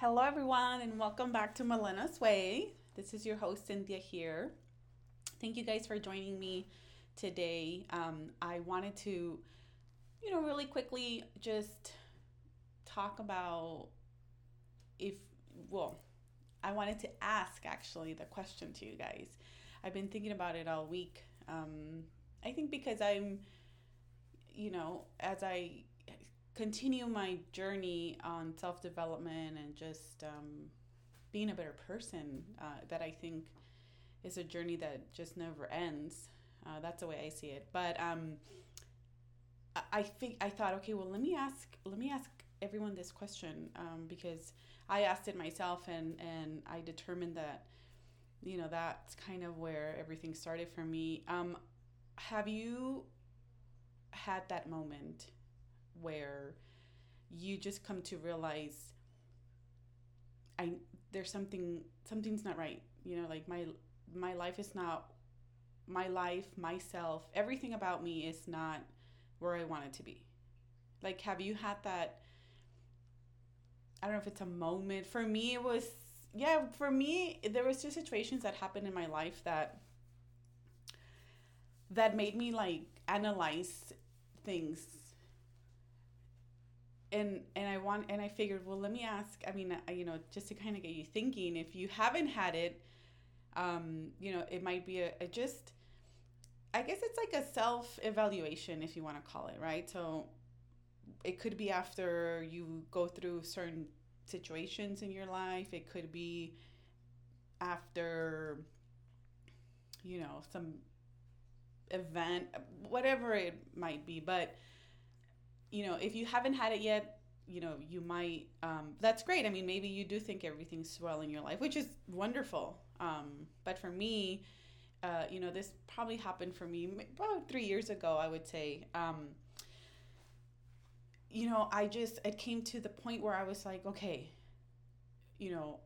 Hello, everyone, and welcome back to Melena's Way. This is your host, Cynthia, here. Thank you guys for joining me today. Um, I wanted to, you know, really quickly just talk about if, well, I wanted to ask actually the question to you guys. I've been thinking about it all week. Um, I think because I'm, you know, as I continue my journey on self development and just um, being a better person, uh, that I think is a journey that just never ends. Uh, that's the way I see it. But um, I think I thought, okay, well, let me ask, let me ask everyone this question um, because I asked it myself and and I determined that you know that's kind of where everything started for me. Um, have you had that moment where you just come to realize I there's something something's not right. You know, like my my life is not my life, myself, everything about me is not where I want it to be. Like have you had that I don't know if it's a moment. For me it was yeah, for me there was two situations that happened in my life that that made me like analyze things and and I want and I figured, well, let me ask. I mean, you know, just to kind of get you thinking, if you haven't had it, um, you know, it might be a, a just. I guess it's like a self evaluation, if you want to call it, right? So it could be after you go through certain situations in your life. It could be after, you know, some event, whatever it might be. But you know, if you haven't had it yet, you know, you might, um, that's great. I mean, maybe you do think everything's well in your life, which is wonderful. Um, but for me, uh, you know, this probably happened for me about three years ago, I would say. Um, you know, I just, it came to the point where I was like, okay, you know,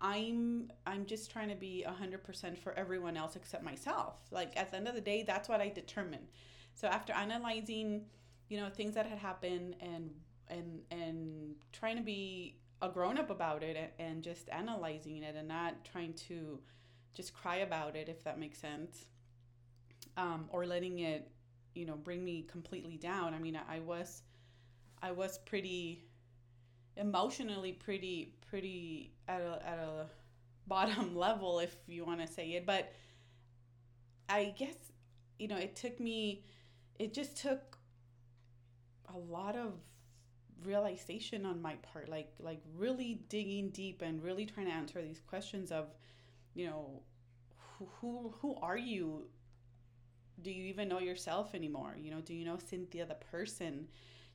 I'm I'm just trying to be 100% for everyone else except myself. Like at the end of the day, that's what I determine. So after analyzing you know things that had happened and and and trying to be a grown up about it and, just analyzing it and not trying to just cry about it if that makes sense um, or letting it you know bring me completely down. I mean i was i was pretty emotionally pretty pretty at a, at a bottom level if you want to say it. But i guess you know it took me it just took a lot of realization on my part like like really digging deep and really trying to answer these questions of you know who who are you? Do you even know yourself anymore? You know do you know cynthia the person?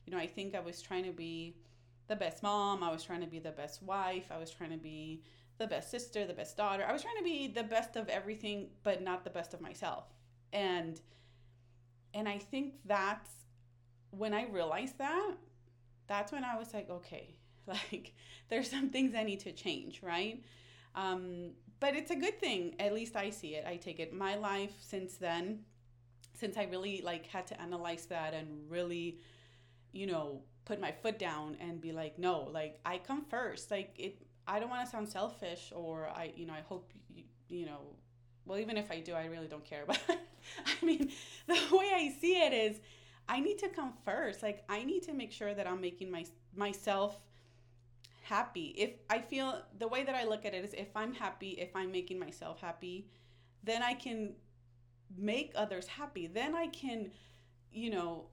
You know i think i was trying to be the best mom. I was trying to be the best wife. I was trying to be the best sister the best daughter. I was trying to be the best of everything but not the best of myself. And and i think that's when I realized that, that's when I was like, okay, like there's some things I need to change, right? Um, but it's a good thing. At least I see it. I take it. My life since then, since I really like had to analyze that and really, you know, put my foot down and be like, no, like I come first. Like it. I don't want to sound selfish or I, you know, I hope you, you know. Well, even if I do, I really don't care. But I mean, the way I see it is I need to come first. Like I need to make sure that I'm making my myself happy. If I feel the way that I look at it is if I'm happy, if I'm making myself happy, then I can make others happy. Then I can, you know,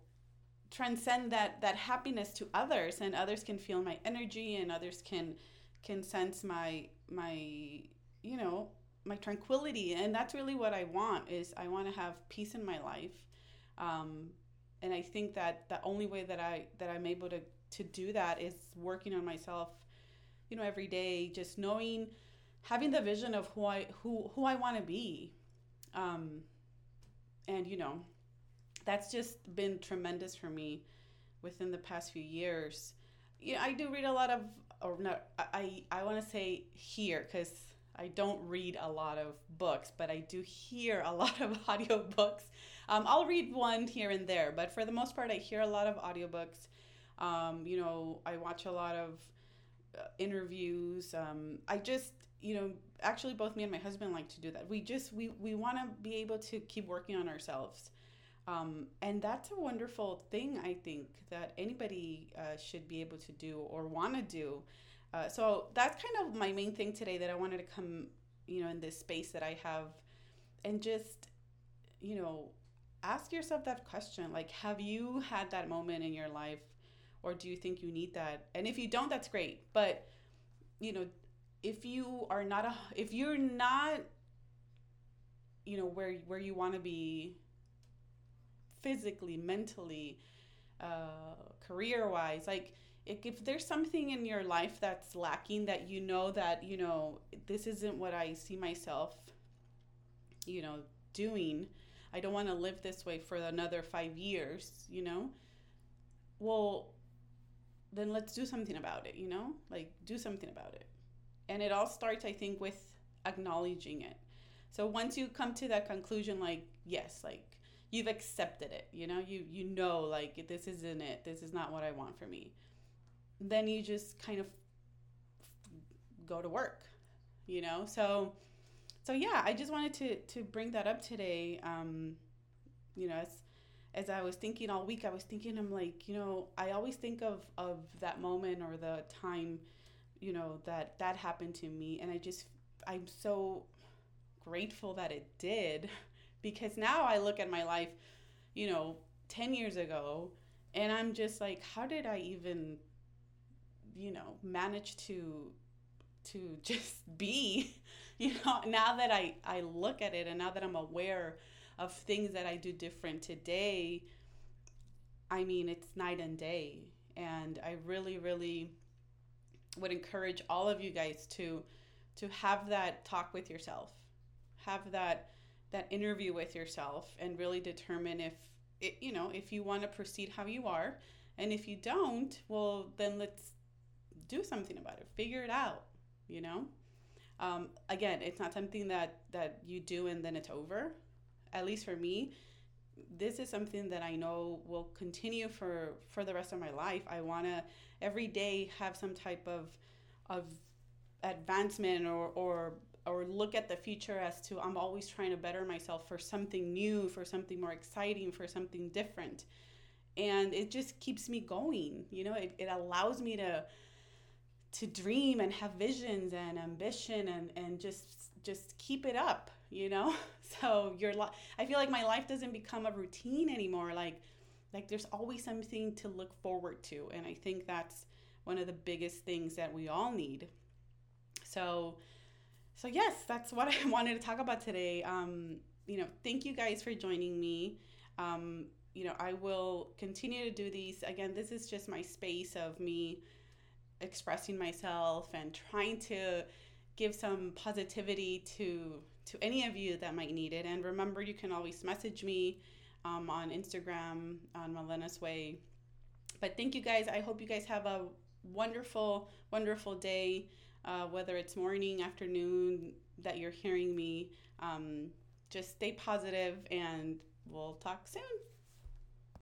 transcend that that happiness to others and others can feel my energy and others can can sense my my you know my tranquility and that's really what i want is i want to have peace in my life um, and I think that the only way that I that I'm able to to do that is working on myself, you know, every day, just knowing, having the vision of who I who who I want to be, um, and you know, that's just been tremendous for me within the past few years. You know, I do read a lot of, or not, I I want to say here because I don't read a lot of books, but I do hear a lot of audiobooks. Um, I'll read one here and there, but for the most part, I hear a lot of audiobooks. Um, you know, I watch a lot of uh, interviews. Um, I just, you know, actually both me and my husband like to do that. We just we we want to be able to keep working on ourselves. Um, and that's a wonderful thing, I think, that anybody uh, should be able to do or want to do. Uh, so that's kind of my main thing today that I wanted to come, you know, in this space that I have and just, you know, ask yourself that question like, have you had that moment in your life or do you think you need that? And if you don't, that's great. But, you know, if you are not a, if you're not, you know, where, where you want to be physically, mentally, uh, career wise, like, if, if there's something in your life that's lacking that you know that you know this isn't what i see myself you know doing i don't want to live this way for another five years you know? Well then let's do something about it you know? Like do something about it. And it all starts i think with acknowledging it. So once you come to that conclusion like yes like you've accepted it you know? You you know like this isn't it. This is not what i want for me. Then you just kind of go to work, you know? So, so yeah, I just wanted to, to bring that up today. Um, you know, as, as I was thinking all week, I was thinking, I'm like, you know, I always think of, of that moment or the time, you know, that that happened to me. And I just, I'm so grateful that it did because now I look at my life, you know, 10 years ago and I'm just like, how did I even you know manage to to just be you know now that i i look at it and now that i'm aware of things that i do different today i mean it's night and day. And i really really would encourage all of you guys to to have that talk with yourself. Have that that interview with yourself and really determine if it, you know if you want to proceed how you are. And if you don't well then let's do something about it. Figure it out you know um, again it's not something that that you do and then it's over. At least for me this is something that i know will continue for for the rest of my life. I want to every day have some type of of advancement or or or look at the future as to i'm always trying to better myself for something new for something more exciting for something different. And it just keeps me going you know? It, it allows me to to dream and have visions and ambition and and just just keep it up you know? So your life i feel like my life doesn't become a routine anymore like like there's always something to look forward to and i think that's one of the biggest things that we all need. So so yes that's what i wanted to talk about today. Um you know thank you guys for joining me. Um you know i will continue to do these. Again this is just my space of me expressing myself and trying to give some positivity to to any of you that might need it. And remember, you can always message me um, on Instagram on Melena's Way. But thank you guys. I hope you guys have a wonderful, wonderful day, uh, whether it's morning, afternoon that you're hearing me. Um, just stay positive and we'll talk soon.